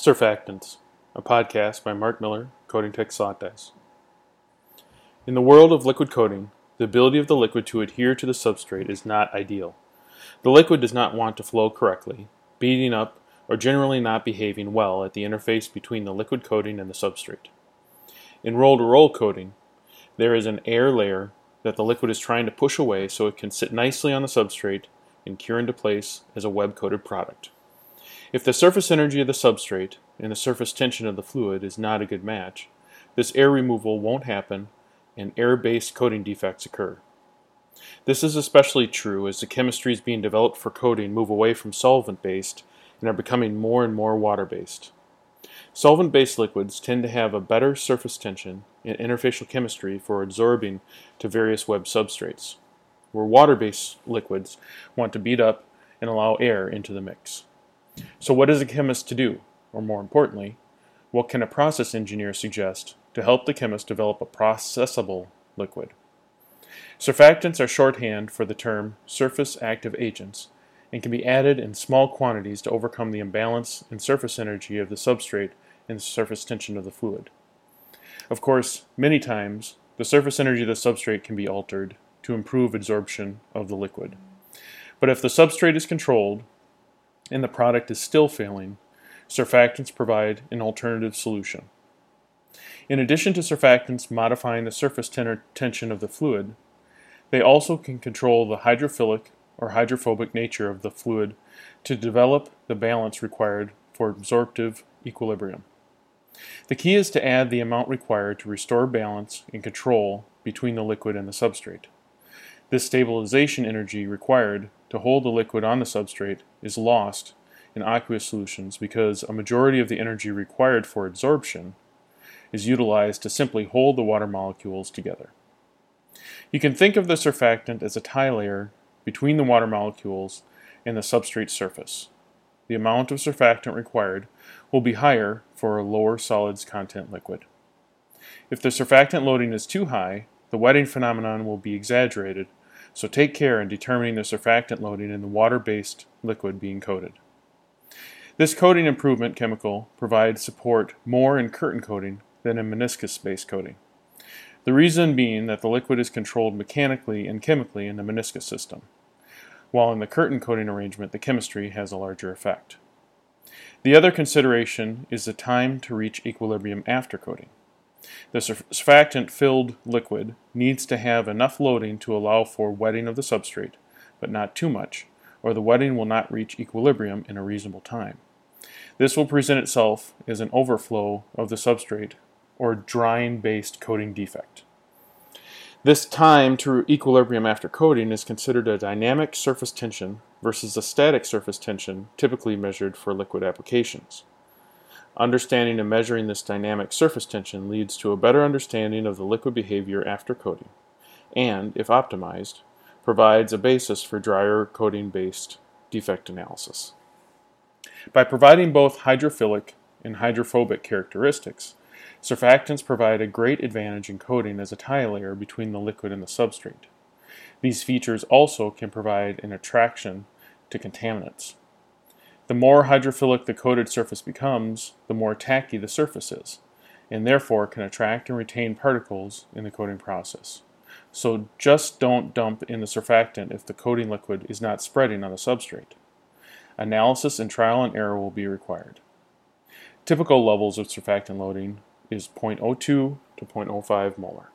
Surfactants, a podcast by Mark Miller, Coating Tech Slice. In the world of liquid coating, the ability of the liquid to adhere to the substrate is not ideal. The liquid does not want to flow correctly, beading up, or generally not behaving well at the interface between the liquid coating and the substrate. In roll-to-roll coating, there is an air layer that the liquid is trying to push away so it can sit nicely on the substrate and cure into place as a web-coated product. If the surface energy of the substrate and the surface tension of the fluid is not a good match, this air removal won't happen and air-based coating defects occur. This is especially true as the chemistries being developed for coating move away from solvent-based and are becoming more and more water-based. Solvent-based liquids tend to have a better surface tension and interfacial chemistry for absorbing to various web substrates, where water-based liquids want to bead up and allow air into the mix. So what is a chemist to do? Or more importantly, what can a process engineer suggest to help the chemist develop a processable liquid? Surfactants are shorthand for the term surface active agents and can be added in small quantities to overcome the imbalance in surface energy of the substrate and surface tension of the fluid. Of course, many times, the surface energy of the substrate can be altered to improve absorption of the liquid. But if the substrate is controlled and the product is still failing, surfactants provide an alternative solution. In addition to surfactants modifying the surface tension of the fluid, they also can control the hydrophilic or hydrophobic nature of the fluid to develop the balance required for absorptive equilibrium. The key is to add the amount required to restore balance and control between the liquid and the substrate. This stabilization energy required to hold the liquid on the substrate is lost in aqueous solutions because a majority of the energy required for adsorption is utilized to simply hold the water molecules together. You can think of the surfactant as a tie layer between the water molecules and the substrate surface. The amount of surfactant required will be higher for a lower solids content liquid. If the surfactant loading is too high, the wetting phenomenon will be exaggerated so take care in determining the surfactant loading in the water-based liquid being coated. This coating improvement chemical provides support more in curtain coating than in meniscus-based coating. The reason being that the liquid is controlled mechanically and chemically in the meniscus system, while in the curtain coating arrangement the chemistry has a larger effect. The other consideration is the time to reach equilibrium after coating. The surfactant-filled liquid needs to have enough loading to allow for wetting of the substrate, but not too much, or the wetting will not reach equilibrium in a reasonable time. This will present itself as an overflow of the substrate or drying-based coating defect. This time to equilibrium after coating is considered a dynamic surface tension versus a static surface tension typically measured for liquid applications. Understanding and measuring this dynamic surface tension leads to a better understanding of the liquid behavior after coating, and, if optimized, provides a basis for drier coating based defect analysis. By providing both hydrophilic and hydrophobic characteristics, surfactants provide a great advantage in coating as a tie layer between the liquid and the substrate. These features also can provide an attraction to contaminants. The more hydrophilic the coated surface becomes, the more tacky the surface is, and therefore can attract and retain particles in the coating process. So just don't dump in the surfactant if the coating liquid is not spreading on the substrate. Analysis and trial and error will be required. Typical levels of surfactant loading is 0.02 to 0.05 molar.